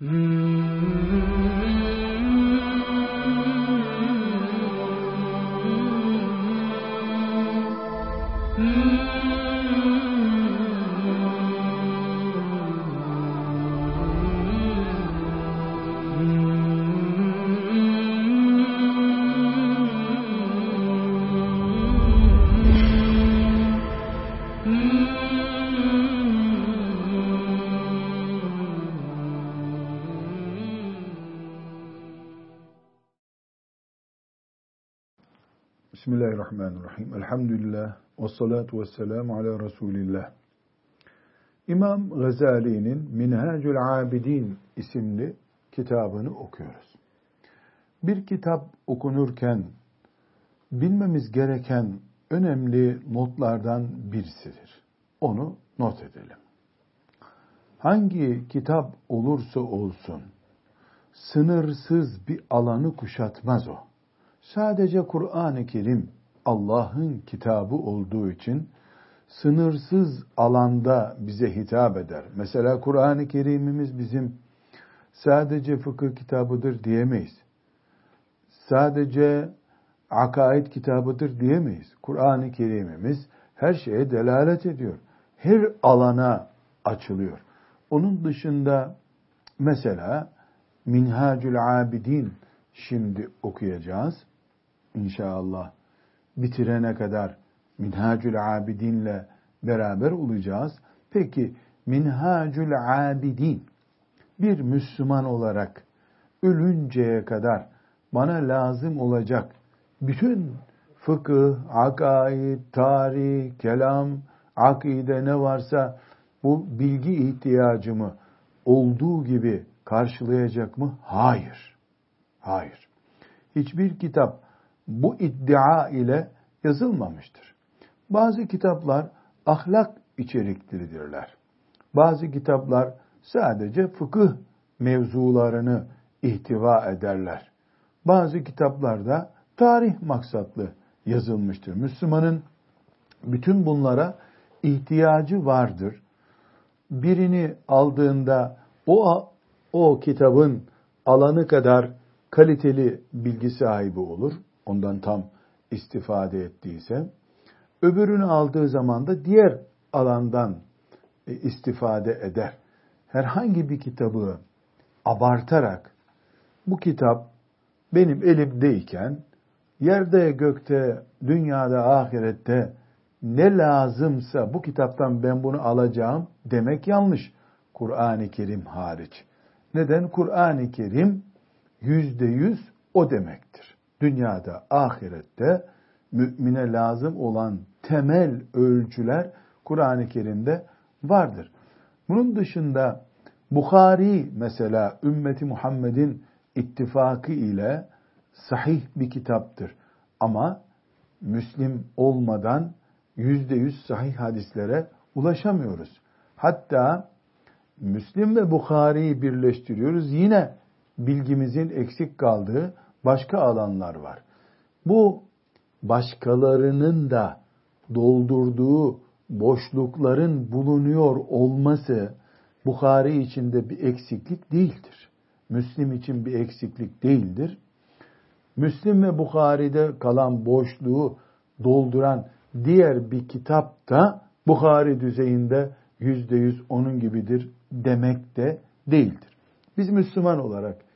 Mm. Bismillahirrahmanirrahim. Elhamdülillah. Ve salatu ve selamu ala Resulillah. İmam Gazali'nin Minhacül Abidin isimli kitabını okuyoruz. Bir kitap okunurken bilmemiz gereken önemli notlardan birisidir. Onu not edelim. Hangi kitap olursa olsun sınırsız bir alanı kuşatmaz o Sadece Kur'an-ı Kerim Allah'ın kitabı olduğu için sınırsız alanda bize hitap eder. Mesela Kur'an-ı Kerim'imiz bizim sadece fıkıh kitabıdır diyemeyiz. Sadece akaid kitabıdır diyemeyiz. Kur'an-ı Kerim'imiz her şeye delalet ediyor. Her alana açılıyor. Onun dışında mesela Minhacül Abidin şimdi okuyacağız inşallah bitirene kadar Minhacül Abidin'le beraber olacağız. Peki Minhacül Abidin bir Müslüman olarak ölünceye kadar bana lazım olacak bütün fıkıh, akaid, tarih, kelam, akide ne varsa bu bilgi ihtiyacımı olduğu gibi karşılayacak mı? Hayır. Hayır. Hiçbir kitap bu iddia ile yazılmamıştır. Bazı kitaplar ahlak içeriklidirler. Bazı kitaplar sadece fıkıh mevzularını ihtiva ederler. Bazı kitaplarda tarih maksatlı yazılmıştır. Müslümanın bütün bunlara ihtiyacı vardır. Birini aldığında o o kitabın alanı kadar kaliteli bilgi sahibi olur ondan tam istifade ettiyse, öbürünü aldığı zaman da diğer alandan e, istifade eder. Herhangi bir kitabı abartarak bu kitap benim elimdeyken yerde gökte dünyada ahirette ne lazımsa bu kitaptan ben bunu alacağım demek yanlış. Kur'an-ı Kerim hariç. Neden? Kur'an-ı Kerim yüzde yüz o demektir dünyada, ahirette mümine lazım olan temel ölçüler Kur'an-ı Kerim'de vardır. Bunun dışında Bukhari mesela ümmeti Muhammed'in ittifakı ile sahih bir kitaptır. Ama Müslim olmadan yüzde yüz sahih hadislere ulaşamıyoruz. Hatta Müslim ve Bukhari'yi birleştiriyoruz. Yine bilgimizin eksik kaldığı başka alanlar var. Bu başkalarının da doldurduğu boşlukların bulunuyor olması Bukhari içinde bir eksiklik değildir. Müslim için bir eksiklik değildir. Müslim ve Bukhari'de kalan boşluğu dolduran diğer bir kitap da Bukhari düzeyinde yüzde yüz onun gibidir demek de değildir. Biz Müslüman olarak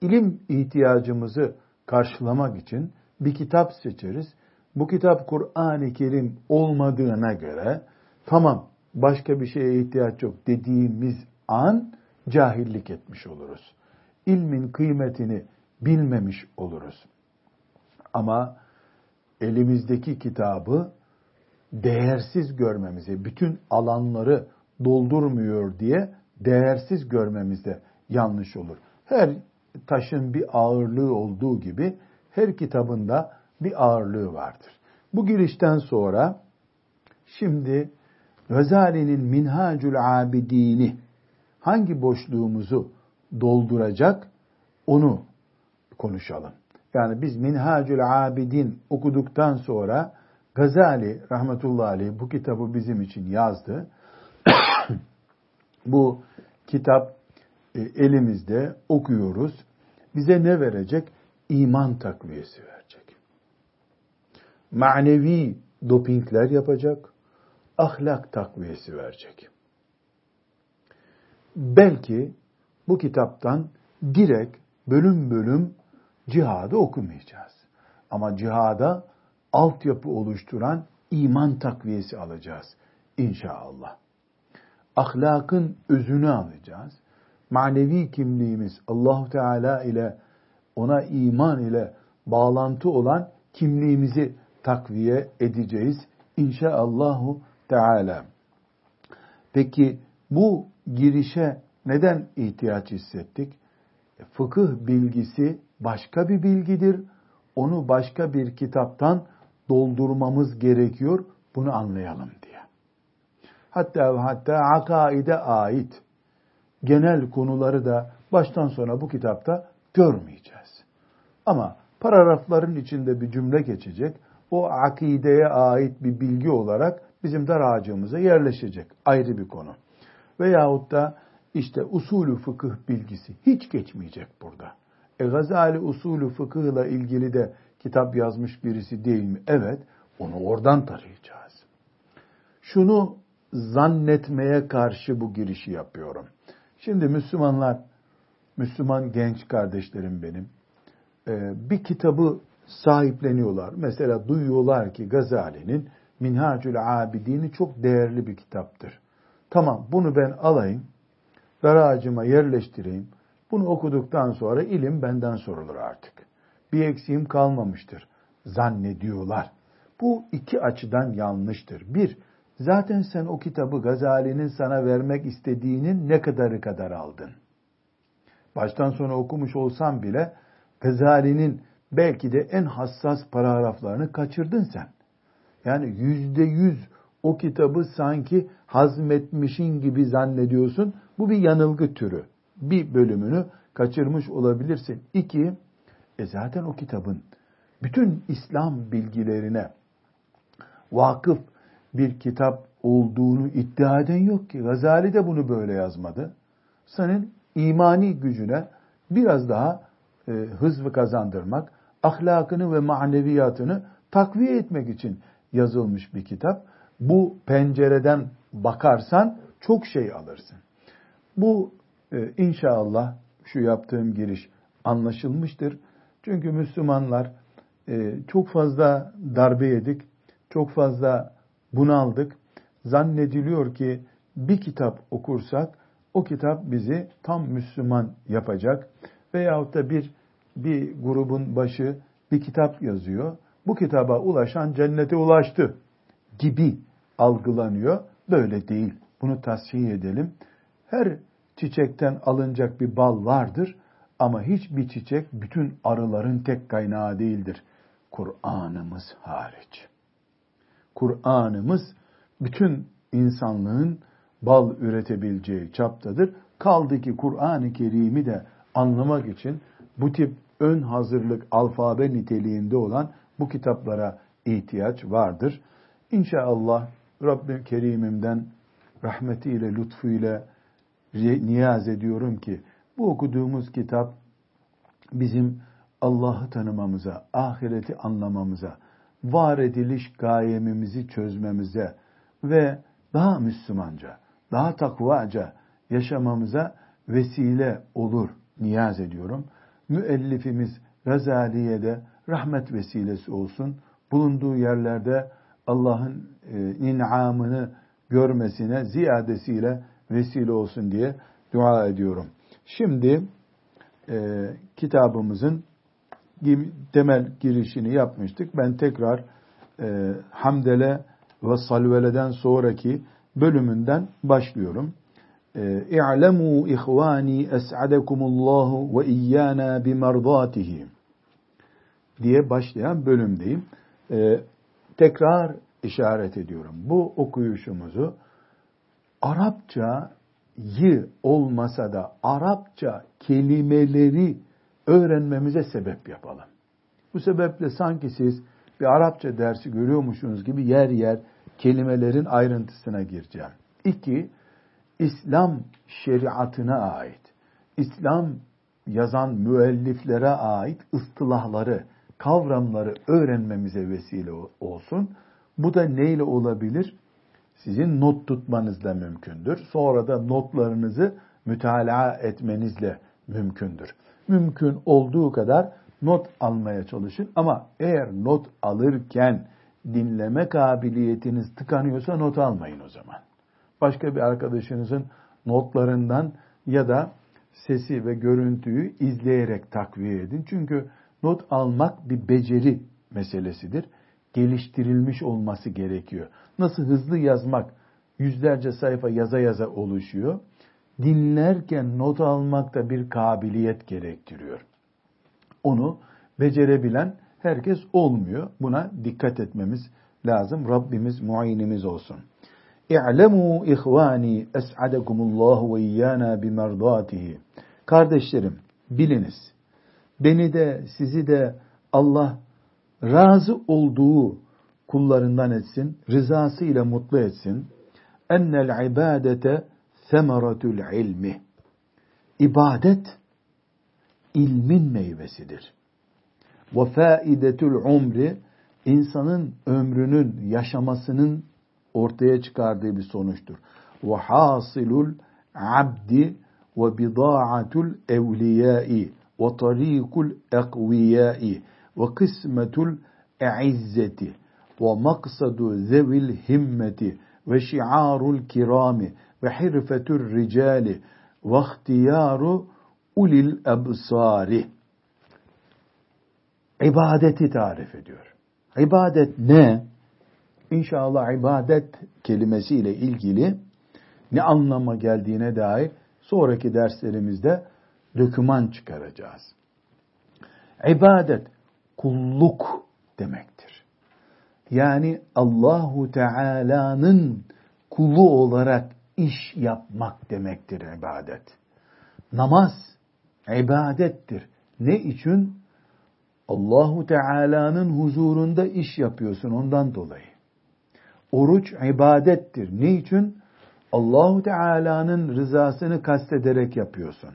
ilim ihtiyacımızı karşılamak için bir kitap seçeriz. Bu kitap Kur'an-ı Kerim olmadığına göre tamam başka bir şeye ihtiyaç yok dediğimiz an cahillik etmiş oluruz. İlmin kıymetini bilmemiş oluruz. Ama elimizdeki kitabı değersiz görmemize, bütün alanları doldurmuyor diye değersiz görmemizde yanlış olur. Her taşın bir ağırlığı olduğu gibi her kitabında bir ağırlığı vardır. Bu girişten sonra şimdi Gazali'nin Minhacül Abidini hangi boşluğumuzu dolduracak onu konuşalım. Yani biz Minhacül Abidin okuduktan sonra Gazali rahmetullahi aleyh bu kitabı bizim için yazdı. bu kitap elimizde okuyoruz. Bize ne verecek? İman takviyesi verecek. Manevi dopingler yapacak. Ahlak takviyesi verecek. Belki bu kitaptan direkt bölüm bölüm cihadı okumayacağız. Ama cihada altyapı oluşturan iman takviyesi alacağız inşallah. Ahlakın özünü alacağız. Manevi kimliğimiz Allahu Teala ile ona iman ile bağlantı olan kimliğimizi takviye edeceğiz inşaallahu Teala. Peki bu girişe neden ihtiyaç hissettik? E, fıkıh bilgisi başka bir bilgidir. Onu başka bir kitaptan doldurmamız gerekiyor. Bunu anlayalım diye. Hatta hatta akaide ait genel konuları da baştan sona bu kitapta görmeyeceğiz. Ama paragrafların içinde bir cümle geçecek. O akideye ait bir bilgi olarak bizim dar ağacımıza yerleşecek. Ayrı bir konu. Veyahut da işte usulü fıkıh bilgisi hiç geçmeyecek burada. E Gazali usulü fıkıhla ilgili de kitap yazmış birisi değil mi? Evet, onu oradan tarayacağız. Şunu zannetmeye karşı bu girişi yapıyorum. Şimdi Müslümanlar, Müslüman genç kardeşlerim benim, e, bir kitabı sahipleniyorlar. Mesela duyuyorlar ki Gazali'nin Minhacül Abidini çok değerli bir kitaptır. Tamam bunu ben alayım, daracıma yerleştireyim. Bunu okuduktan sonra ilim benden sorulur artık. Bir eksiğim kalmamıştır. Zannediyorlar. Bu iki açıdan yanlıştır. Bir, zaten sen o kitabı Gazali'nin sana vermek istediğinin ne kadarı kadar aldın. Baştan sona okumuş olsam bile Gazali'nin belki de en hassas paragraflarını kaçırdın sen. Yani yüzde yüz o kitabı sanki hazmetmişin gibi zannediyorsun. Bu bir yanılgı türü. Bir bölümünü kaçırmış olabilirsin. İki, e zaten o kitabın bütün İslam bilgilerine vakıf bir kitap olduğunu iddia eden yok ki. Gazali de bunu böyle yazmadı. Senin imani gücüne biraz daha e, hız kazandırmak, ahlakını ve maneviyatını takviye etmek için yazılmış bir kitap. Bu pencereden bakarsan çok şey alırsın. Bu e, inşallah şu yaptığım giriş anlaşılmıştır. Çünkü Müslümanlar e, çok fazla darbe yedik, çok fazla bunaldık. Zannediliyor ki bir kitap okursak o kitap bizi tam Müslüman yapacak. Veyahut da bir bir grubun başı bir kitap yazıyor. Bu kitaba ulaşan cennete ulaştı gibi algılanıyor. Böyle değil. Bunu tasfiye edelim. Her çiçekten alınacak bir bal vardır ama hiçbir çiçek bütün arıların tek kaynağı değildir. Kur'an'ımız hariç. Kur'an'ımız bütün insanlığın bal üretebileceği çaptadır. Kaldı ki Kur'an-ı Kerim'i de anlamak için bu tip ön hazırlık alfabe niteliğinde olan bu kitaplara ihtiyaç vardır. İnşallah Rabbim Kerim'imden rahmetiyle, lütfuyla niyaz ediyorum ki bu okuduğumuz kitap bizim Allah'ı tanımamıza, ahireti anlamamıza, var ediliş gayemimizi çözmemize ve daha Müslümanca, daha takvaca yaşamamıza vesile olur niyaz ediyorum. Müellifimiz Gazali'ye de rahmet vesilesi olsun. Bulunduğu yerlerde Allah'ın e, inamını görmesine ziyadesiyle vesile olsun diye dua ediyorum. Şimdi e, kitabımızın temel girişini yapmıştık. Ben tekrar e, Hamdele ve Salvele'den sonraki bölümünden başlıyorum. E, İ'lemû ihvani es'adekumullahu ve iyyana bimerdatihi diye başlayan bölümdeyim. E, tekrar işaret ediyorum. Bu okuyuşumuzu Arapçayı olmasa da Arapça kelimeleri öğrenmemize sebep yapalım. Bu sebeple sanki siz bir Arapça dersi görüyormuşsunuz gibi yer yer kelimelerin ayrıntısına gireceğim. İki, İslam şeriatına ait. İslam yazan müelliflere ait ıstılahları, kavramları öğrenmemize vesile olsun. Bu da neyle olabilir? Sizin not tutmanızla mümkündür. Sonra da notlarınızı mütalaa etmenizle mümkündür. Mümkün olduğu kadar not almaya çalışın ama eğer not alırken dinleme kabiliyetiniz tıkanıyorsa not almayın o zaman. Başka bir arkadaşınızın notlarından ya da sesi ve görüntüyü izleyerek takviye edin. Çünkü not almak bir beceri meselesidir. Geliştirilmiş olması gerekiyor. Nasıl hızlı yazmak yüzlerce sayfa yaza yaza oluşuyor. Dinlerken not almak da bir kabiliyet gerektiriyor. Onu becerebilen herkes olmuyor. Buna dikkat etmemiz lazım. Rabbimiz muayinimiz olsun. İ'lemû ihvani es'adekumullahu ve iyyana bimerdatihi. Kardeşlerim, biliniz. Beni de sizi de Allah razı olduğu kullarından etsin, rızası ile mutlu etsin. Ennel ibadete semeratul ilmi. İbadet ilmin meyvesidir. Ve faidetul umri insanın ömrünün yaşamasının ortaya çıkardığı bir sonuçtur. Ve hasilul abdi ve bida'atul evliyai ve tarikul ekviyai ve kısmetul e'izzeti ve maksadu zevil himmeti ve şiarul kirami ve hirfetul ricali ve ihtiyaru ulil ebsari. İbadeti tarif ediyor. İbadet ne? İnşallah ibadet kelimesiyle ilgili ne anlama geldiğine dair sonraki derslerimizde döküman çıkaracağız. İbadet kulluk demektir. Yani Allahu Teala'nın kulu olarak iş yapmak demektir ibadet. Namaz ibadettir. Ne için? Allahu Teala'nın huzurunda iş yapıyorsun ondan dolayı. Oruç ibadettir. Ne için? Allahu Teala'nın rızasını kastederek yapıyorsun.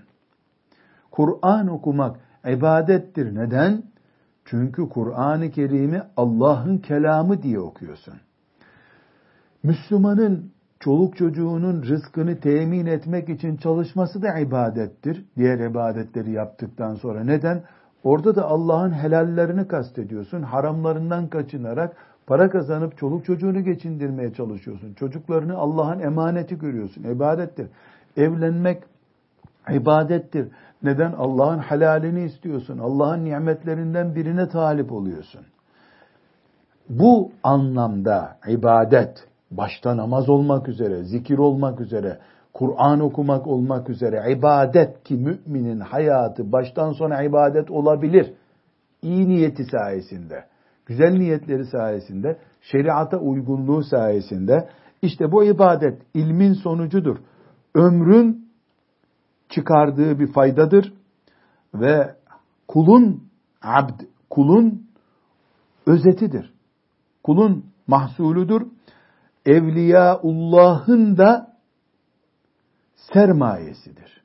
Kur'an okumak ibadettir. Neden? Çünkü Kur'an-ı Kerim'i Allah'ın kelamı diye okuyorsun. Müslümanın çoluk çocuğunun rızkını temin etmek için çalışması da ibadettir. Diğer ibadetleri yaptıktan sonra. Neden? Orada da Allah'ın helallerini kastediyorsun. Haramlarından kaçınarak para kazanıp çoluk çocuğunu geçindirmeye çalışıyorsun. Çocuklarını Allah'ın emaneti görüyorsun. İbadettir. Evlenmek ibadettir. Neden? Allah'ın helalini istiyorsun. Allah'ın nimetlerinden birine talip oluyorsun. Bu anlamda ibadet, başta namaz olmak üzere, zikir olmak üzere, Kur'an okumak olmak üzere ibadet ki müminin hayatı baştan sona ibadet olabilir. İyi niyeti sayesinde, güzel niyetleri sayesinde, şeriata uygunluğu sayesinde işte bu ibadet ilmin sonucudur. Ömrün çıkardığı bir faydadır ve kulun abd, kulun özetidir. Kulun mahsuludur. Evliyaullah'ın da sermayesidir.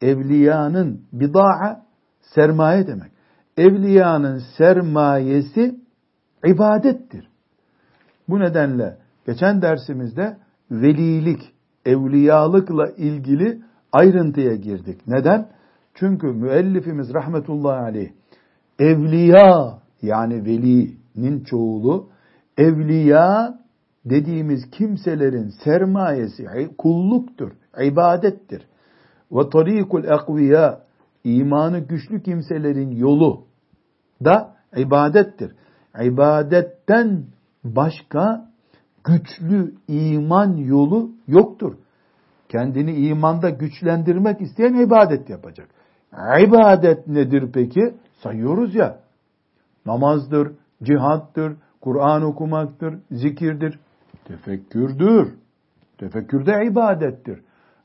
Evliyanın bida'a sermaye demek. Evliyanın sermayesi ibadettir. Bu nedenle geçen dersimizde velilik, evliyalıkla ilgili ayrıntıya girdik. Neden? Çünkü müellifimiz rahmetullahi aleyh evliya yani velinin çoğulu evliya dediğimiz kimselerin sermayesi kulluktur, ibadettir. Ve tarikul ekviya imanı güçlü kimselerin yolu da ibadettir. İbadetten başka güçlü iman yolu yoktur. Kendini imanda güçlendirmek isteyen ibadet yapacak. İbadet nedir peki? Sayıyoruz ya. Namazdır, cihattır, Kur'an okumaktır, zikirdir. Tefekkürdür. Tefekkür de ibadettir.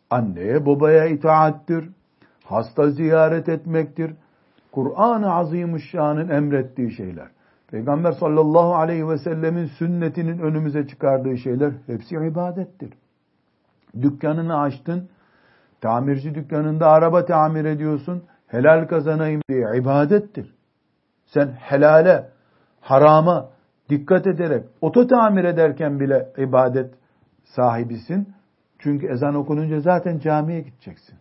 Anneye babaya itaattir. Hasta ziyaret etmektir. Kur'an-ı Azimüşşan'ın emrettiği şeyler. Peygamber sallallahu aleyhi ve sellemin sünnetinin önümüze çıkardığı şeyler hepsi ibadettir. Dükkanını açtın, Tamirci dükkanında araba tamir ediyorsun. Helal kazanayım diye ibadettir. Sen helale, harama dikkat ederek oto tamir ederken bile ibadet sahibisin. Çünkü ezan okununca zaten camiye gideceksin.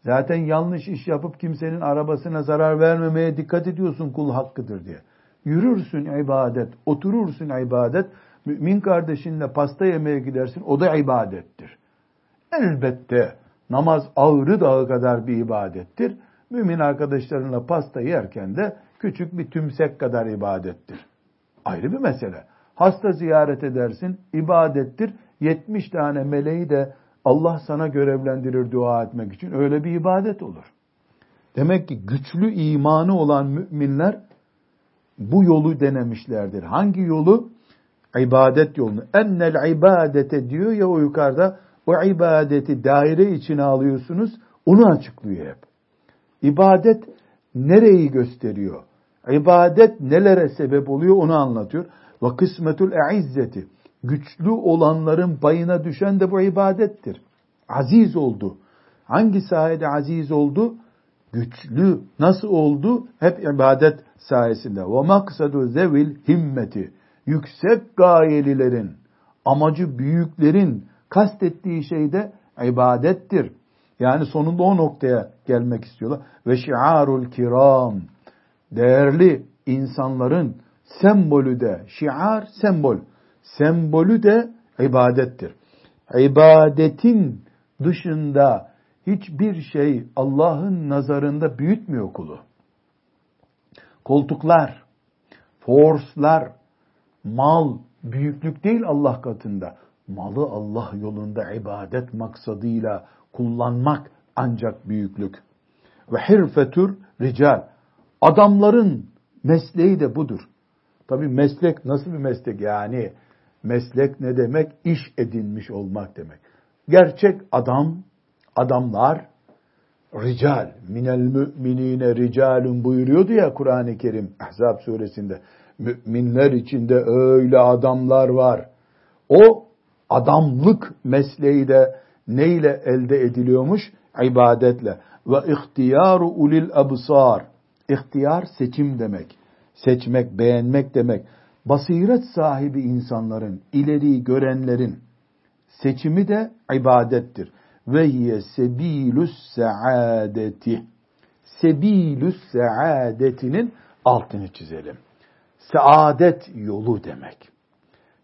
Zaten yanlış iş yapıp kimsenin arabasına zarar vermemeye dikkat ediyorsun kul hakkıdır diye. Yürürsün ibadet, oturursun ibadet. Mümin kardeşinle pasta yemeye gidersin o da ibadettir. Elbette namaz ağrı dağı kadar bir ibadettir. Mümin arkadaşlarınla pasta yerken de küçük bir tümsek kadar ibadettir. Ayrı bir mesele. Hasta ziyaret edersin, ibadettir. 70 tane meleği de Allah sana görevlendirir dua etmek için. Öyle bir ibadet olur. Demek ki güçlü imanı olan müminler bu yolu denemişlerdir. Hangi yolu? İbadet yolunu. Ennel ibadete diyor ya o yukarıda o ibadeti daire içine alıyorsunuz. Onu açıklıyor hep. İbadet nereyi gösteriyor? İbadet nelere sebep oluyor onu anlatıyor. Ve kısmetul izzeti. Güçlü olanların payına düşen de bu ibadettir. Aziz oldu. Hangi sayede aziz oldu? Güçlü. Nasıl oldu? Hep ibadet sayesinde. Ve maksadu zevil himmeti. Yüksek gayelilerin, amacı büyüklerin kastettiği şey de ibadettir. Yani sonunda o noktaya gelmek istiyorlar. Ve şiarul kiram. Değerli insanların sembolü de şiar sembol. Sembolü de ibadettir. İbadetin dışında hiçbir şey Allah'ın nazarında büyütmüyor kulu. Koltuklar, forslar, mal büyüklük değil Allah katında. Malı Allah yolunda ibadet maksadıyla kullanmak ancak büyüklük. Ve hirfetür rical. Adamların mesleği de budur. Tabi meslek nasıl bir meslek yani? Meslek ne demek? İş edinmiş olmak demek. Gerçek adam, adamlar, rical, minel müminine ricalun buyuruyordu ya Kur'an-ı Kerim Ahzab suresinde. Müminler içinde öyle adamlar var. O adamlık mesleği de neyle elde ediliyormuş? İbadetle. Ve ihtiyaru ulil absar. İhtiyar seçim demek. Seçmek, beğenmek demek. Basiret sahibi insanların, ileri görenlerin seçimi de ibadettir. Ve hiye sebilus saadeti. Sebilus saadetinin altını çizelim. Saadet yolu demek.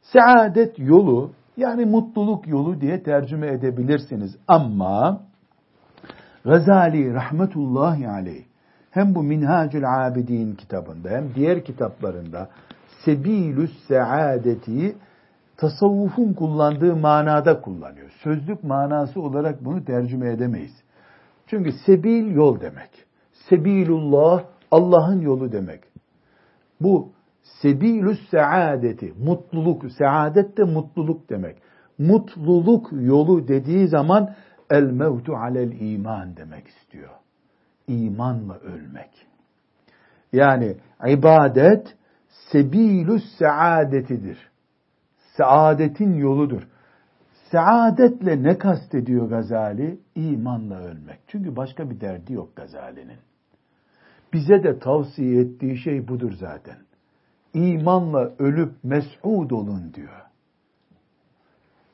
Saadet yolu yani mutluluk yolu diye tercüme edebilirsiniz. Ama Gazali rahmetullahi aleyh hem bu Minhacül Abidin kitabında hem diğer kitaplarında Sebilüs Saadeti tasavvufun kullandığı manada kullanıyor. Sözlük manası olarak bunu tercüme edemeyiz. Çünkü sebil yol demek. Sebilullah Allah'ın yolu demek. Bu sebilüs saadeti, mutluluk, saadet de mutluluk demek. Mutluluk yolu dediği zaman el mevtu alel iman demek istiyor. İmanla ölmek. Yani ibadet sebilüs saadetidir. Saadetin yoludur. Saadetle ne kastediyor Gazali? İmanla ölmek. Çünkü başka bir derdi yok Gazali'nin. Bize de tavsiye ettiği şey budur zaten imanla ölüp mes'ud olun diyor.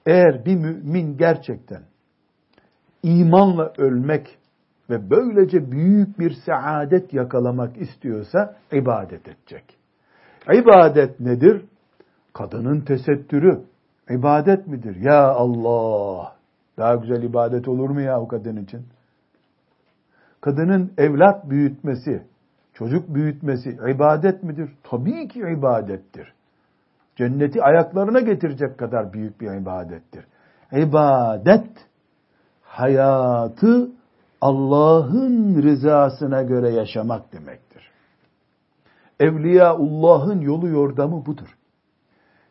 Eğer bir mümin gerçekten imanla ölmek ve böylece büyük bir saadet yakalamak istiyorsa ibadet edecek. İbadet nedir? Kadının tesettürü. İbadet midir? Ya Allah! Daha güzel ibadet olur mu ya o kadın için? Kadının evlat büyütmesi, Çocuk büyütmesi ibadet midir? Tabii ki ibadettir. Cenneti ayaklarına getirecek kadar büyük bir ibadettir. İbadet hayatı Allah'ın rızasına göre yaşamak demektir. Evliyaullah'ın yolu yordamı budur.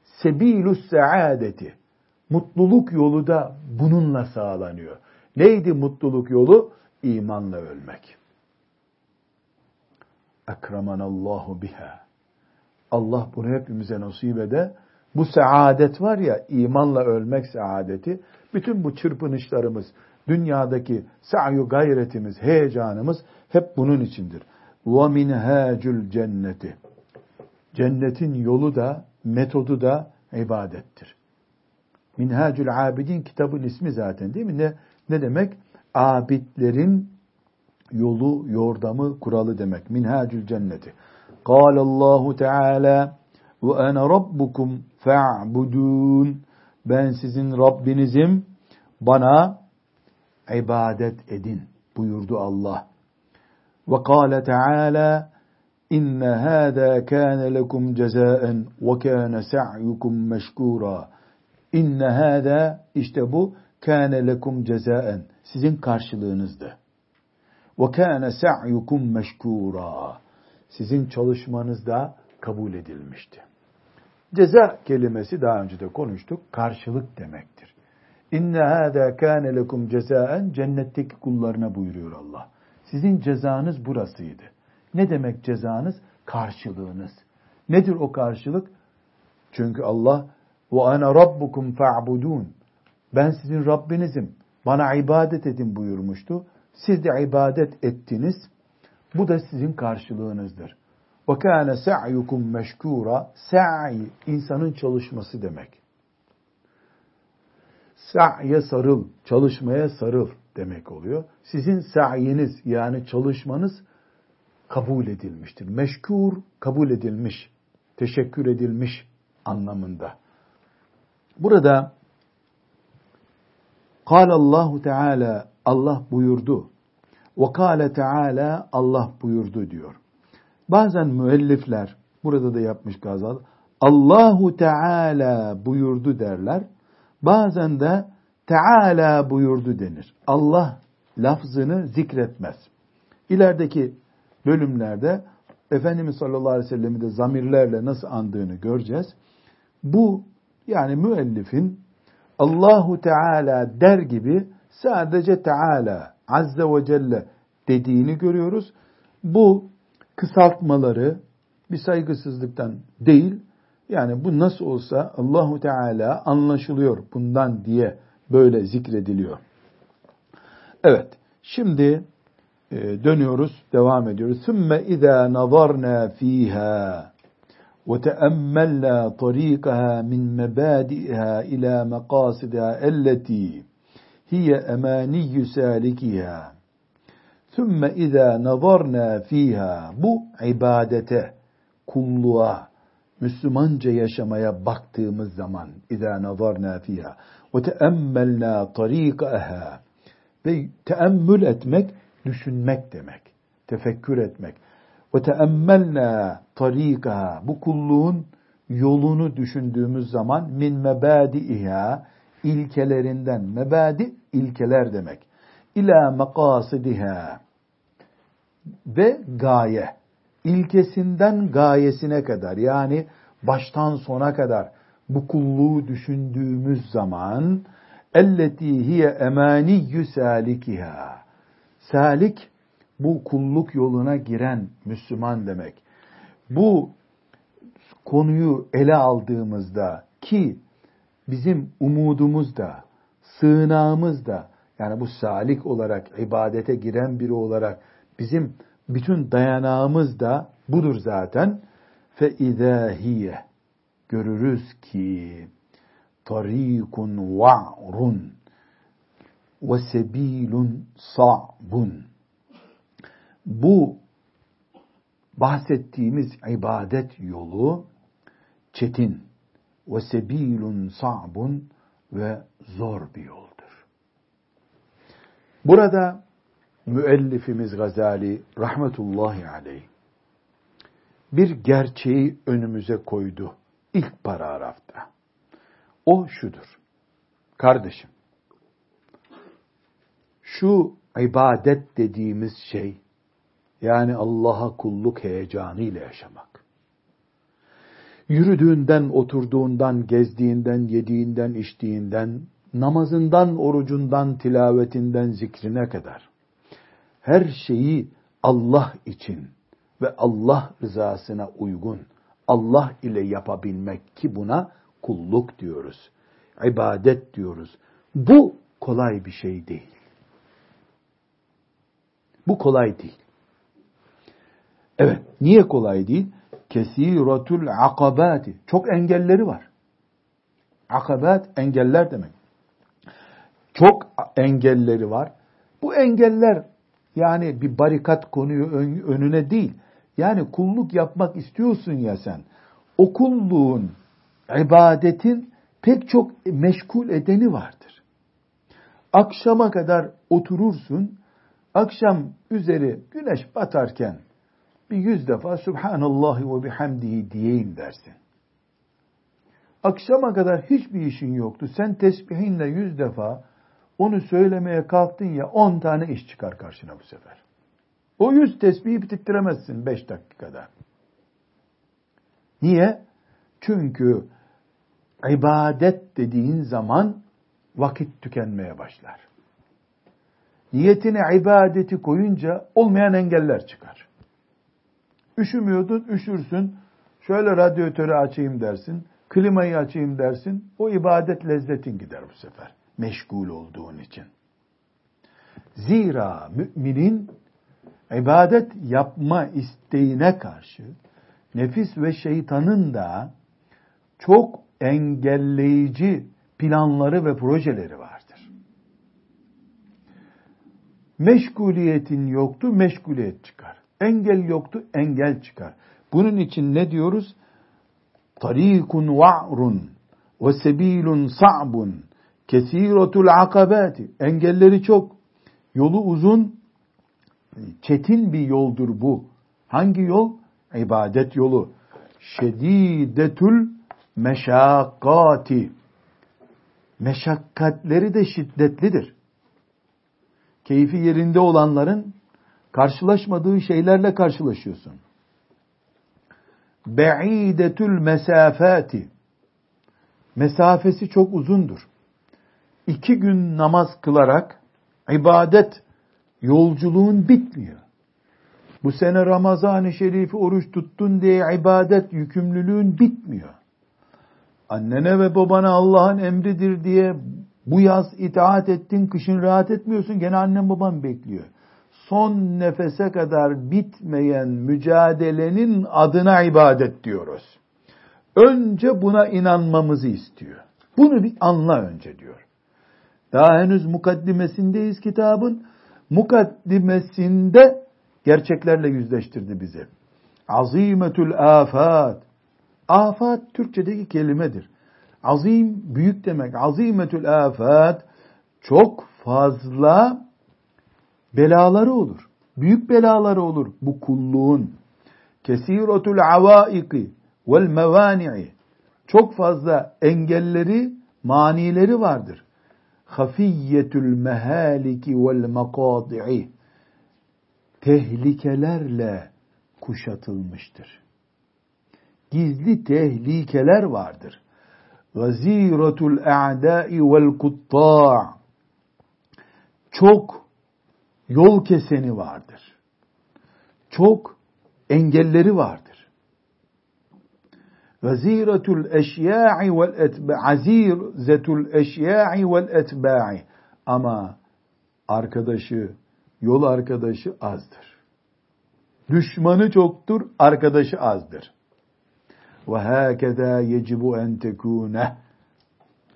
Sebilus saadeti. Mutluluk yolu da bununla sağlanıyor. Neydi mutluluk yolu? İmanla ölmek ekremanallahu biha. Allah bunu hepimize nasip ede. Bu saadet var ya imanla ölmek saadeti. Bütün bu çırpınışlarımız, Dünyadaki sa'yu gayretimiz, heyecanımız hep bunun içindir. وَمِنْهَاجُ الْجَنَّةِ Cennetin yolu da, metodu da ibadettir. Minhacül Abidin kitabın ismi zaten değil mi? Ne, ne demek? Abidlerin yolu, yordamı, kuralı demek. Minhacül cenneti. Allahu Teala ve ana rabbukum fa'budun. Ben sizin Rabbinizim. Bana ibadet edin buyurdu Allah. Ve kâle Teala İnne hâdâ kâne lekum cezâen ve kâne sa'yukum meşkûrâ. İnne hâdâ işte bu kâne lekum cezâen sizin karşılığınızdı. Ve kâne sa'yukum meşkûrâ. Sizin çalışmanız da kabul edilmişti. Ceza kelimesi daha önce de konuştuk. Karşılık demektir. İnne hâdâ kâne lekum cezâen cennetteki kullarına buyuruyor Allah. Sizin cezanız burasıydı. Ne demek cezanız? Karşılığınız. Nedir o karşılık? Çünkü Allah ve ana rabbukum fa'budun. Ben sizin Rabbinizim. Bana ibadet edin buyurmuştu. Siz de ibadet ettiniz. Bu da sizin karşılığınızdır. Ve kana sa'yukum meşkura. Sa'i insanın çalışması demek. Sa'ye sarıl, çalışmaya sarıl demek oluyor. Sizin sa'yiniz yani çalışmanız kabul edilmiştir. Meşkur kabul edilmiş, teşekkür edilmiş anlamında. Burada Allahu Teala Allah buyurdu. Ve kâle Teala Allah buyurdu diyor. Bazen müellifler burada da yapmış Gazal Allahu Teala buyurdu derler. Bazen de Teala buyurdu denir. Allah lafzını zikretmez. İlerideki bölümlerde Efendimiz sallallahu aleyhi ve sellem'i de zamirlerle nasıl andığını göreceğiz. Bu yani müellifin Allahu Teala der gibi sadece Teala Azze ve Celle dediğini görüyoruz. Bu kısaltmaları bir saygısızlıktan değil, yani bu nasıl olsa Allahu Teala anlaşılıyor bundan diye böyle zikrediliyor. Evet. Şimdi e, dönüyoruz, devam ediyoruz. Sümme izâ nazarnâ fîhâ ve teemmellâ tarîkahâ min mebâdi'hâ ilâ mekâsidâ elletî hiye emâniyyü sâlikihâ. Sümme izâ nazarnâ fîhâ. Bu ibadete, kulluğa, Müslümanca yaşamaya baktığımız zaman اِذَا نَظَرْنَا فِيهَا وَتَأَمَّلْنَا طَرِيقَهَا ve teemmül etmek, düşünmek demek. Tefekkür etmek. Ve teemmelna tarikaha bu kulluğun yolunu düşündüğümüz zaman min mebadiha ilkelerinden mebadi ilkeler demek. İla makasidiha ve gaye ilkesinden gayesine kadar yani baştan sona kadar bu kulluğu düşündüğümüz zaman elleti hiye emaniyyü salikiha salik bu kulluk yoluna giren Müslüman demek. Bu konuyu ele aldığımızda ki bizim umudumuz da, sığınağımız da, yani bu salik olarak, ibadete giren biri olarak bizim bütün dayanağımız da budur zaten. Fe idahiye görürüz ki tarikun va'run ve sebilun sa'bun bu bahsettiğimiz ibadet yolu çetin ve sebilun sa'bun ve zor bir yoldur. Burada müellifimiz Gazali rahmetullahi aleyh bir gerçeği önümüze koydu ilk paragrafta. O şudur. Kardeşim, şu ibadet dediğimiz şey yani Allah'a kulluk heyecanı ile yaşamak. Yürüdüğünden, oturduğundan, gezdiğinden, yediğinden, içtiğinden, namazından, orucundan, tilavetinden, zikrine kadar her şeyi Allah için ve Allah rızasına uygun Allah ile yapabilmek ki buna kulluk diyoruz. ibadet diyoruz. Bu kolay bir şey değil. Bu kolay değil. Evet, niye kolay değil? Kesiratul akabati. Çok engelleri var. Akabat engeller demek. Çok engelleri var. Bu engeller yani bir barikat konuyu önüne değil. Yani kulluk yapmak istiyorsun ya sen. O kulluğun, ibadetin pek çok meşgul edeni vardır. Akşama kadar oturursun, akşam üzeri güneş batarken bir yüz defa Subhanallah ve bihamdihi diyeyim dersin. Akşama kadar hiçbir işin yoktu. Sen tesbihinle yüz defa onu söylemeye kalktın ya on tane iş çıkar karşına bu sefer. O yüz tesbihi bitiremezsin beş dakikada. Niye? Çünkü ibadet dediğin zaman vakit tükenmeye başlar. Niyetine ibadeti koyunca olmayan engeller çıkar. Üşümüyordun, üşürsün. Şöyle radyatörü açayım dersin. Klimayı açayım dersin. O ibadet lezzetin gider bu sefer. Meşgul olduğun için. Zira müminin ibadet yapma isteğine karşı nefis ve şeytanın da çok engelleyici planları ve projeleri vardır. Meşguliyetin yoktu, meşguliyet çıkar. Engel yoktu, engel çıkar. Bunun için ne diyoruz? Tarikun va'run ve sebilun sa'bun kesiratul akabati. Engelleri çok. Yolu uzun, çetin bir yoldur bu. Hangi yol? İbadet yolu. Şedidetül meşakkati. Meşakkatleri de şiddetlidir. Keyfi yerinde olanların karşılaşmadığı şeylerle karşılaşıyorsun. Be'idetül mesafati. Mesafesi çok uzundur. İki gün namaz kılarak ibadet yolculuğun bitmiyor. Bu sene Ramazan-ı Şerif'i oruç tuttun diye ibadet yükümlülüğün bitmiyor. Annene ve babana Allah'ın emridir diye bu yaz itaat ettin, kışın rahat etmiyorsun. Gene annen baban bekliyor. Son nefese kadar bitmeyen mücadelenin adına ibadet diyoruz. Önce buna inanmamızı istiyor. Bunu bir anla önce diyor. Daha henüz mukaddimesindeyiz kitabın. Mukaddimesinde gerçeklerle yüzleştirdi bizi. Azimetül afat. Afat Türkçedeki kelimedir. Azim büyük demek. Azimetül afat çok fazla belaları olur. Büyük belaları olur bu kulluğun. Kesiretul avaiki vel mevani'i. Çok fazla engelleri, manileri vardır. Hafiyetül mehaliki vel makadi'i tehlikelerle kuşatılmıştır. Gizli tehlikeler vardır. Gaziratul a'da'i vel kutta' çok yol keseni vardır. Çok engelleri vardır. Gaziratul eşya'i vel etba'i azirzetul eşya'i vel etba'i ama arkadaşı yol arkadaşı azdır. Düşmanı çoktur, arkadaşı azdır. Ve hakeza yecibu en tekune.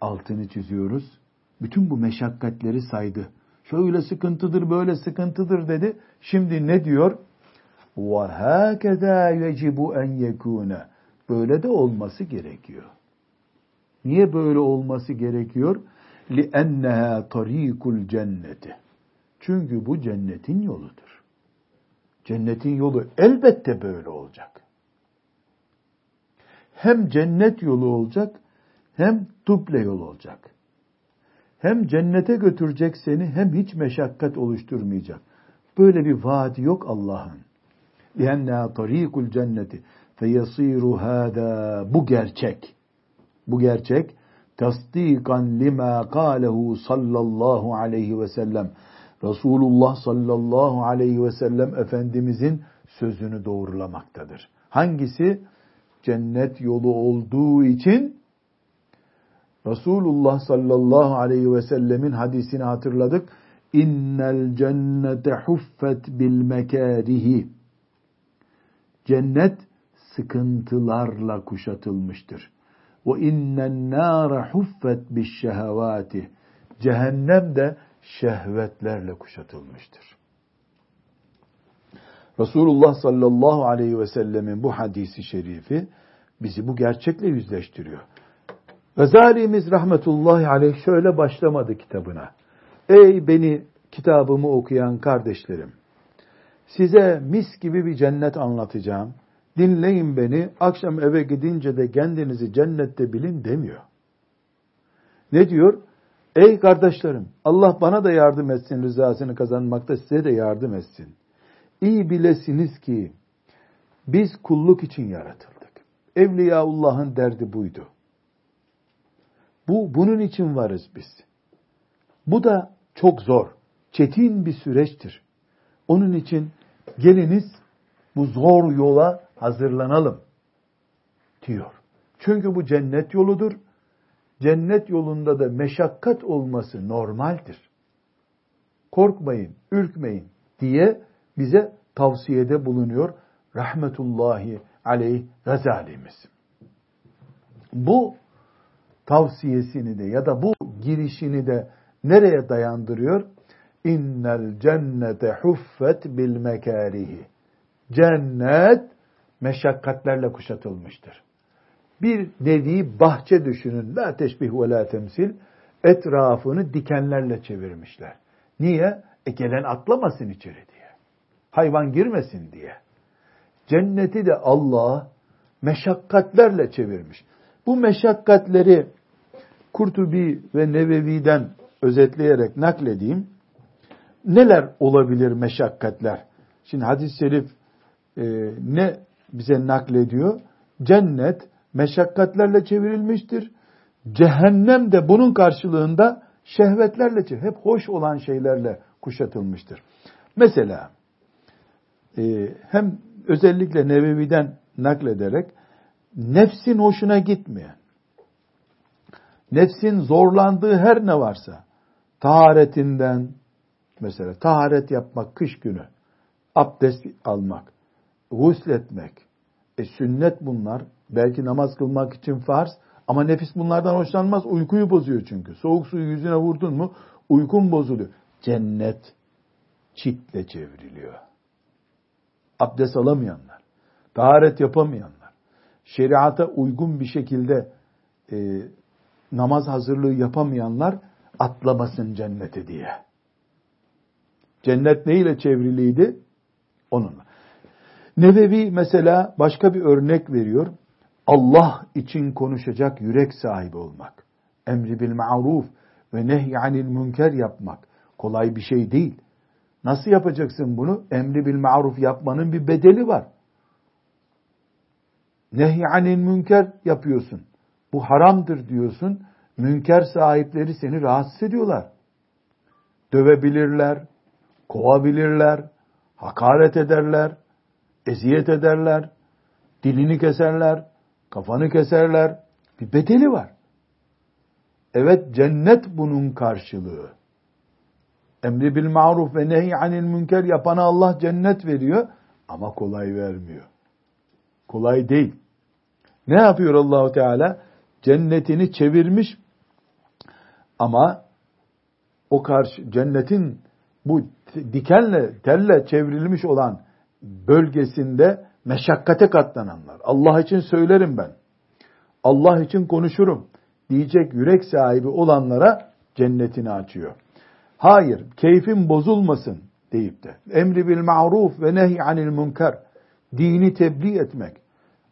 Altını çiziyoruz. Bütün bu meşakkatleri saydı. Şöyle sıkıntıdır, böyle sıkıntıdır dedi. Şimdi ne diyor? Ve hakeza yecibu en yekune. Böyle de olması gerekiyor. Niye böyle olması gerekiyor? لِأَنَّهَا طَر۪يكُ الْجَنَّةِ çünkü bu cennetin yoludur. Cennetin yolu elbette böyle olacak. Hem cennet yolu olacak hem duble yol olacak. Hem cennete götürecek seni hem hiç meşakkat oluşturmayacak. Böyle bir vaadi yok Allah'ın. لِيَنَّا طَر۪يكُ الْجَنَّةِ feyasiru hada bu gerçek bu gerçek tasdikan lima kalehu sallallahu aleyhi ve sellem Resulullah sallallahu aleyhi ve sellem Efendimizin sözünü doğrulamaktadır. Hangisi? Cennet yolu olduğu için Resulullah sallallahu aleyhi ve sellemin hadisini hatırladık. İnnel cennete huffet bil mekarihi. Cennet sıkıntılarla kuşatılmıştır. Ve innen nâre huffet bis şehevâti. Cehennem de şehvetlerle kuşatılmıştır. Resulullah sallallahu aleyhi ve sellemin bu hadisi şerifi bizi bu gerçekle yüzleştiriyor. Gazalimiz rahmetullahi aleyh şöyle başlamadı kitabına. Ey beni kitabımı okuyan kardeşlerim! Size mis gibi bir cennet anlatacağım. Dinleyin beni, akşam eve gidince de kendinizi cennette bilin demiyor. Ne diyor? Ey kardeşlerim, Allah bana da yardım etsin, rızasını kazanmakta size de yardım etsin. İyi bilesiniz ki biz kulluk için yaratıldık. Evliyaullah'ın derdi buydu. Bu bunun için varız biz. Bu da çok zor, çetin bir süreçtir. Onun için geliniz bu zor yola hazırlanalım diyor. Çünkü bu cennet yoludur. Cennet yolunda da meşakkat olması normaldir. Korkmayın, ürkmeyin diye bize tavsiyede bulunuyor rahmetullahi aleyh Gazalimiz. Bu tavsiyesini de ya da bu girişini de nereye dayandırıyor? İnnel cennete huffet bil mekarihi. Cennet meşakkatlerle kuşatılmıştır. Bir nevi bahçe düşünün. La teşbih ve la temsil. Etrafını dikenlerle çevirmişler. Niye? E gelen atlamasın içeri diye. Hayvan girmesin diye. Cenneti de Allah meşakkatlerle çevirmiş. Bu meşakkatleri Kurtubi ve Nevevi'den özetleyerek nakledeyim. Neler olabilir meşakkatler? Şimdi hadis-i şerif e, ne bize naklediyor? Cennet meşakkatlerle çevrilmiştir. Cehennem de bunun karşılığında şehvetlerle, hep hoş olan şeylerle kuşatılmıştır. Mesela e, hem özellikle Nevevi'den naklederek nefsin hoşuna gitmeyen, nefsin zorlandığı her ne varsa, taharetinden, mesela taharet yapmak kış günü, abdest almak, gusletmek, e sünnet bunlar, belki namaz kılmak için farz, ama nefis bunlardan hoşlanmaz, uykuyu bozuyor çünkü. Soğuk suyu yüzüne vurdun mu, uykun bozuluyor. Cennet çitle çevriliyor. Abdest alamayanlar, taharet yapamayanlar, şeriata uygun bir şekilde e, namaz hazırlığı yapamayanlar atlamasın cennete diye. Cennet neyle çevriliydi? Onunla. Nevevi mesela başka bir örnek veriyor. Allah için konuşacak yürek sahibi olmak. Emri bil ma'ruf ve nehyanil münker yapmak. Kolay bir şey değil. Nasıl yapacaksın bunu? Emri bil ma'ruf yapmanın bir bedeli var. Nehyanil münker yapıyorsun. Bu haramdır diyorsun. Münker sahipleri seni rahatsız ediyorlar. Dövebilirler, kovabilirler, hakaret ederler, eziyet ederler, dilini keserler, kafanı keserler. Bir bedeli var. Evet cennet bunun karşılığı. Emri bil maruf ve nehy anil münker yapana Allah cennet veriyor ama kolay vermiyor. Kolay değil. Ne yapıyor Allahu Teala? Cennetini çevirmiş ama o karşı cennetin bu dikenle, telle çevrilmiş olan bölgesinde meşakkate katlananlar. Allah için söylerim ben. Allah için konuşurum diyecek yürek sahibi olanlara cennetini açıyor. Hayır, keyfim bozulmasın deyip de emri bil ma'ruf ve nehy anil münker dini tebliğ etmek,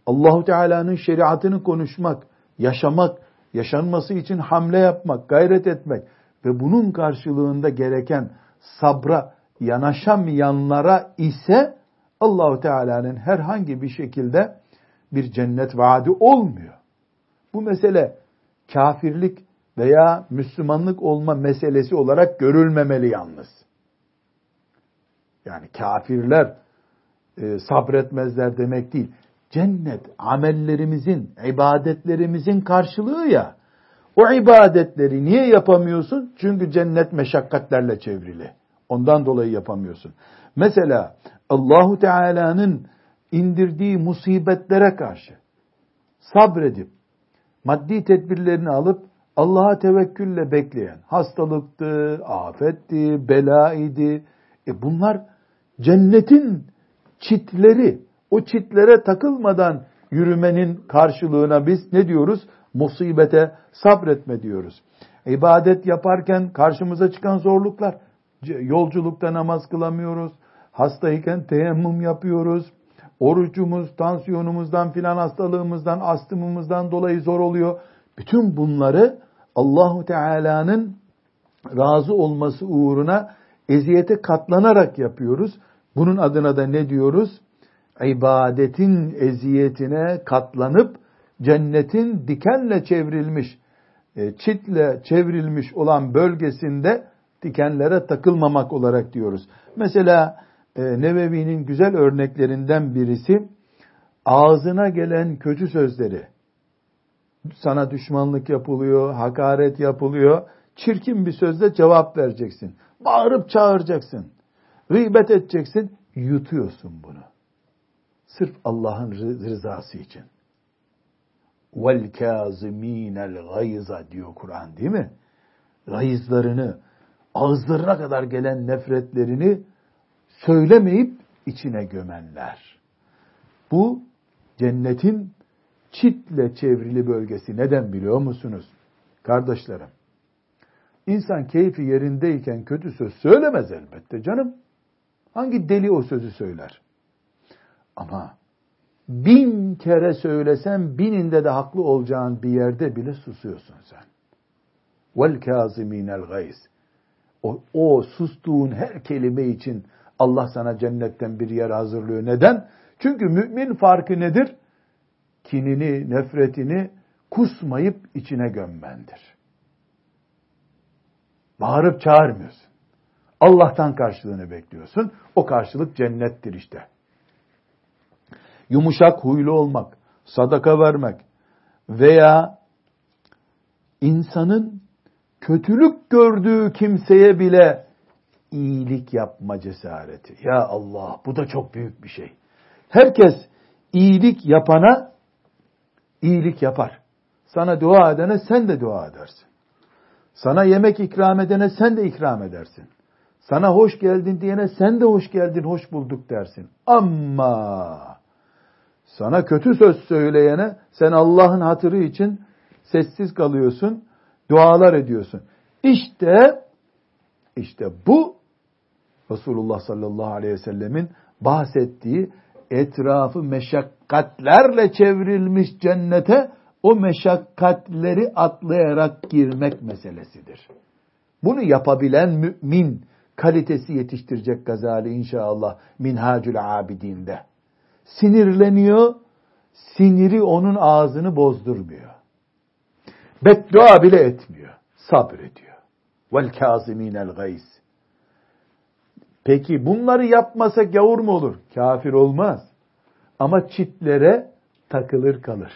Allahu Teala'nın şeriatını konuşmak, yaşamak, yaşanması için hamle yapmak, gayret etmek ve bunun karşılığında gereken sabra yanaşamayanlara ise Allahu Teala'nın herhangi bir şekilde bir cennet vaadi olmuyor. Bu mesele kafirlik veya Müslümanlık olma meselesi olarak görülmemeli yalnız. Yani kafirler e, sabretmezler demek değil. Cennet amellerimizin, ibadetlerimizin karşılığı ya. O ibadetleri niye yapamıyorsun? Çünkü cennet meşakkatlerle çevrili. Ondan dolayı yapamıyorsun. Mesela Allahu Teala'nın indirdiği musibetlere karşı sabredip maddi tedbirlerini alıp Allah'a tevekkülle bekleyen hastalıktı, afetti, bela idi. E bunlar cennetin çitleri. O çitlere takılmadan yürümenin karşılığına biz ne diyoruz? Musibete sabretme diyoruz. İbadet yaparken karşımıza çıkan zorluklar. Yolculukta namaz kılamıyoruz. Hastayken teyemmüm yapıyoruz. Orucumuz, tansiyonumuzdan filan hastalığımızdan, astımımızdan dolayı zor oluyor. Bütün bunları Allahu Teala'nın razı olması uğruna eziyete katlanarak yapıyoruz. Bunun adına da ne diyoruz? İbadetin eziyetine katlanıp cennetin dikenle çevrilmiş, e, çitle çevrilmiş olan bölgesinde dikenlere takılmamak olarak diyoruz. Mesela e, Nevevi'nin güzel örneklerinden birisi ağzına gelen kötü sözleri sana düşmanlık yapılıyor, hakaret yapılıyor. Çirkin bir sözle cevap vereceksin. Bağırıp çağıracaksın. Gıybet edeceksin. Yutuyorsun bunu. Sırf Allah'ın rızası için. Vel kâzimînel gayza diyor Kur'an değil mi? Gayızlarını, ağızlarına kadar gelen nefretlerini söylemeyip içine gömenler. Bu cennetin çitle çevrili bölgesi. Neden biliyor musunuz? Kardeşlerim, insan keyfi yerindeyken kötü söz söylemez elbette canım. Hangi deli o sözü söyler? Ama bin kere söylesen bininde de haklı olacağın bir yerde bile susuyorsun sen. Vel kâzimînel gayz. O, o sustuğun her kelime için Allah sana cennetten bir yer hazırlıyor. Neden? Çünkü mümin farkı nedir? Kinini, nefretini kusmayıp içine gömmendir. Bağırıp çağırmıyorsun. Allah'tan karşılığını bekliyorsun. O karşılık cennettir işte. Yumuşak huylu olmak, sadaka vermek veya insanın kötülük gördüğü kimseye bile iyilik yapma cesareti. Ya Allah bu da çok büyük bir şey. Herkes iyilik yapana iyilik yapar. Sana dua edene sen de dua edersin. Sana yemek ikram edene sen de ikram edersin. Sana hoş geldin diyene sen de hoş geldin, hoş bulduk dersin. Ama sana kötü söz söyleyene sen Allah'ın hatırı için sessiz kalıyorsun, dualar ediyorsun. İşte işte bu Resulullah sallallahu aleyhi ve sellemin bahsettiği etrafı meşakkatlerle çevrilmiş cennete o meşakkatleri atlayarak girmek meselesidir. Bunu yapabilen mümin kalitesi yetiştirecek Gazali inşallah Minhacül Abidin'de. Sinirleniyor, siniri onun ağzını bozdurmuyor. Beddua bile etmiyor, sabrediyor. Vel kâzimînel gayz. Peki bunları yapmasa gavur mu olur? Kafir olmaz. Ama çitlere takılır kalır.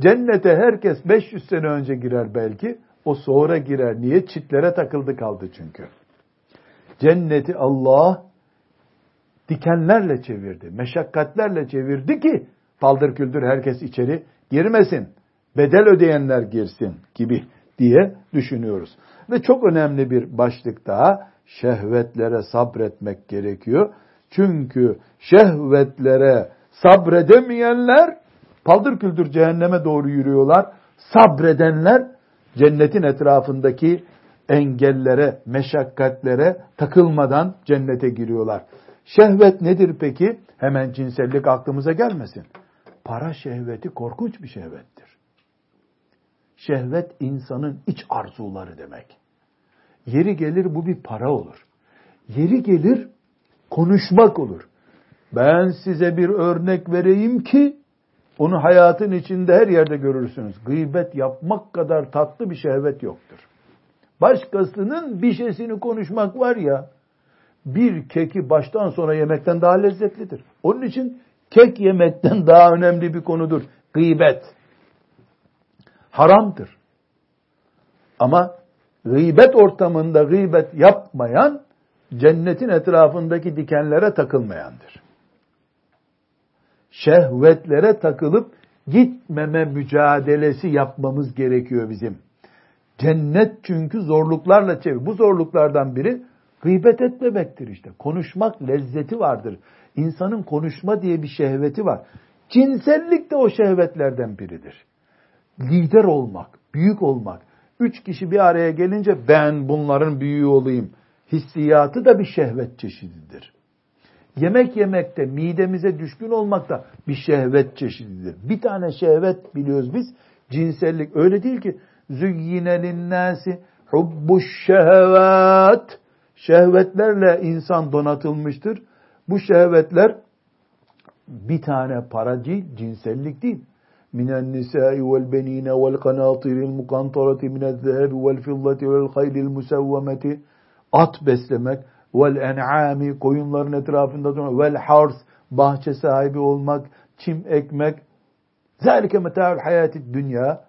Cennete herkes 500 sene önce girer belki. O sonra girer. Niye? Çitlere takıldı kaldı çünkü. Cenneti Allah dikenlerle çevirdi. Meşakkatlerle çevirdi ki paldır küldür herkes içeri girmesin. Bedel ödeyenler girsin gibi diye düşünüyoruz. Ve çok önemli bir başlık daha şehvetlere sabretmek gerekiyor. Çünkü şehvetlere sabredemeyenler paldır küldür cehenneme doğru yürüyorlar. Sabredenler cennetin etrafındaki engellere, meşakkatlere takılmadan cennete giriyorlar. Şehvet nedir peki? Hemen cinsellik aklımıza gelmesin. Para şehveti korkunç bir şehvettir. Şehvet insanın iç arzuları demek. Yeri gelir bu bir para olur. Yeri gelir konuşmak olur. Ben size bir örnek vereyim ki onu hayatın içinde her yerde görürsünüz. Gıybet yapmak kadar tatlı bir şehvet yoktur. Başkasının bir şeysini konuşmak var ya, bir keki baştan sona yemekten daha lezzetlidir. Onun için kek yemekten daha önemli bir konudur. Gıybet. haramdır. Ama gıybet ortamında gıybet yapmayan cennetin etrafındaki dikenlere takılmayandır. Şehvetlere takılıp gitmeme mücadelesi yapmamız gerekiyor bizim. Cennet çünkü zorluklarla çevir. Bu zorluklardan biri gıybet etmemektir işte. Konuşmak lezzeti vardır. İnsanın konuşma diye bir şehveti var. Cinsellik de o şehvetlerden biridir. Lider olmak, büyük olmak. Üç kişi bir araya gelince ben bunların büyüğü olayım. Hissiyatı da bir şehvet çeşididir. Yemek yemekte midemize düşkün olmak da bir şehvet çeşididir. Bir tane şehvet biliyoruz biz. Cinsellik öyle değil ki. Züyyine linnâsi hubbuş şehvet. Şehvetlerle insan donatılmıştır. Bu şehvetler bir tane para değil, cinsellik değil. من النساء والبنين والقناطر المقنطرة من الذهب والفضة والخيل المسومة at beslemek vel en'ami koyunların etrafında durmak vel hars bahçe sahibi olmak çim ekmek zalike meta'ul hayati dünya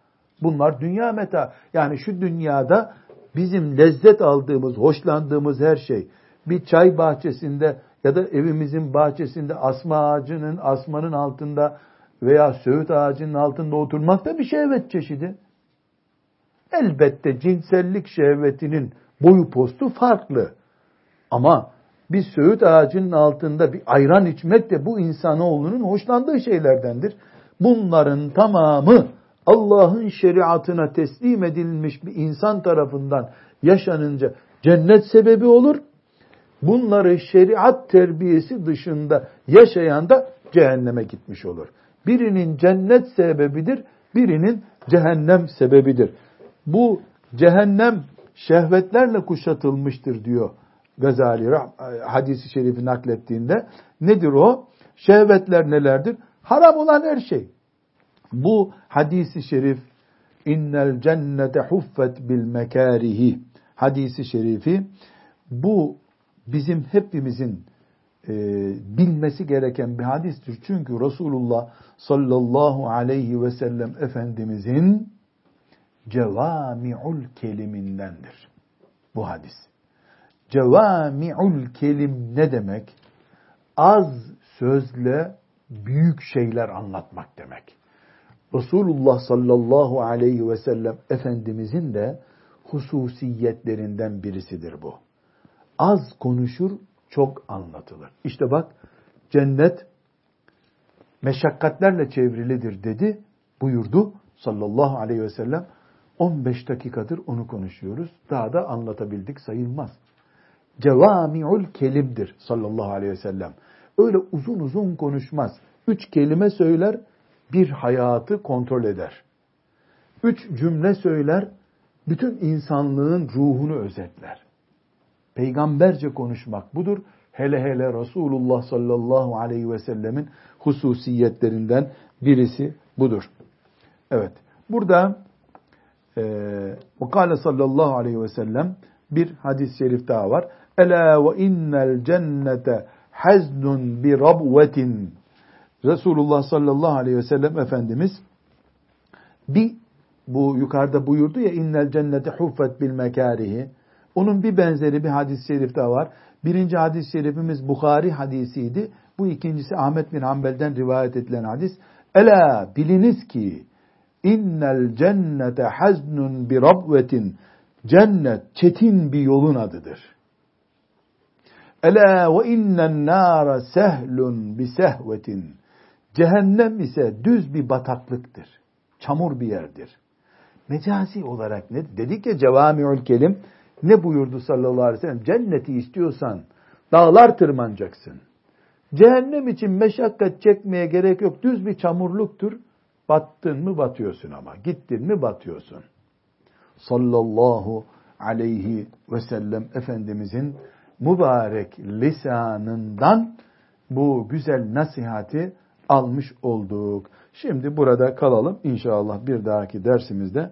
bunlar dünya meta yani şu dünyada bizim lezzet aldığımız hoşlandığımız her şey bir çay bahçesinde ya da evimizin bahçesinde asma ağacının asmanın altında veya söğüt ağacının altında oturmak da bir şehvet çeşidi. Elbette cinsellik şehvetinin boyu postu farklı. Ama bir söğüt ağacının altında bir ayran içmek de bu insanoğlunun hoşlandığı şeylerdendir. Bunların tamamı Allah'ın şeriatına teslim edilmiş bir insan tarafından yaşanınca cennet sebebi olur. Bunları şeriat terbiyesi dışında yaşayan da cehenneme gitmiş olur. Birinin cennet sebebidir, birinin cehennem sebebidir. Bu cehennem şehvetlerle kuşatılmıştır diyor Gazali hadisi şerifi naklettiğinde. Nedir o? Şehvetler nelerdir? Haram olan her şey. Bu hadisi şerif innel cennete huffet bil mekarihi hadisi şerifi bu bizim hepimizin e, bilmesi gereken bir hadistir. Çünkü Resulullah sallallahu aleyhi ve sellem Efendimizin cevami'ul kelimindendir. Bu hadis. Cevami'ul kelim ne demek? Az sözle büyük şeyler anlatmak demek. Resulullah sallallahu aleyhi ve sellem Efendimizin de hususiyetlerinden birisidir bu. Az konuşur, çok anlatılır. İşte bak cennet meşakkatlerle çevrilidir dedi, buyurdu sallallahu aleyhi ve sellem. 15 dakikadır onu konuşuyoruz. Daha da anlatabildik sayılmaz. Cevami'ul kelimdir sallallahu aleyhi ve sellem. Öyle uzun uzun konuşmaz. Üç kelime söyler, bir hayatı kontrol eder. Üç cümle söyler, bütün insanlığın ruhunu özetler. Peygamberce konuşmak budur. Hele hele Resulullah sallallahu aleyhi ve sellemin hususiyetlerinden birisi budur. Evet. Burada Vakale sallallahu aleyhi ve sellem bir hadis-i şerif daha var. Ela ve innel cennete haznun bi rabvetin. Resulullah sallallahu aleyhi ve sellem Efendimiz bir bu yukarıda buyurdu ya innel cennete huffet bil mekarihi. Onun bir benzeri bir hadis-i şerif daha var. Birinci hadis-i şerifimiz Bukhari hadisiydi. Bu ikincisi Ahmet bin Hanbel'den rivayet edilen hadis. Ela biliniz ki İnnel cennete haznun bi rabvetin. Cennet çetin bir yolun adıdır. Ela ve innen nara sehlun bi sehvetin. Cehennem ise düz bir bataklıktır. Çamur bir yerdir. Mecazi olarak ne? Dedik ya cevamiül kelim. Ne buyurdu sallallahu aleyhi ve sellem? Cenneti istiyorsan dağlar tırmanacaksın. Cehennem için meşakkat çekmeye gerek yok. Düz bir çamurluktur. Battın mı batıyorsun ama. Gittin mi batıyorsun. Sallallahu aleyhi ve sellem Efendimizin mübarek lisanından bu güzel nasihati almış olduk. Şimdi burada kalalım. İnşallah bir dahaki dersimizde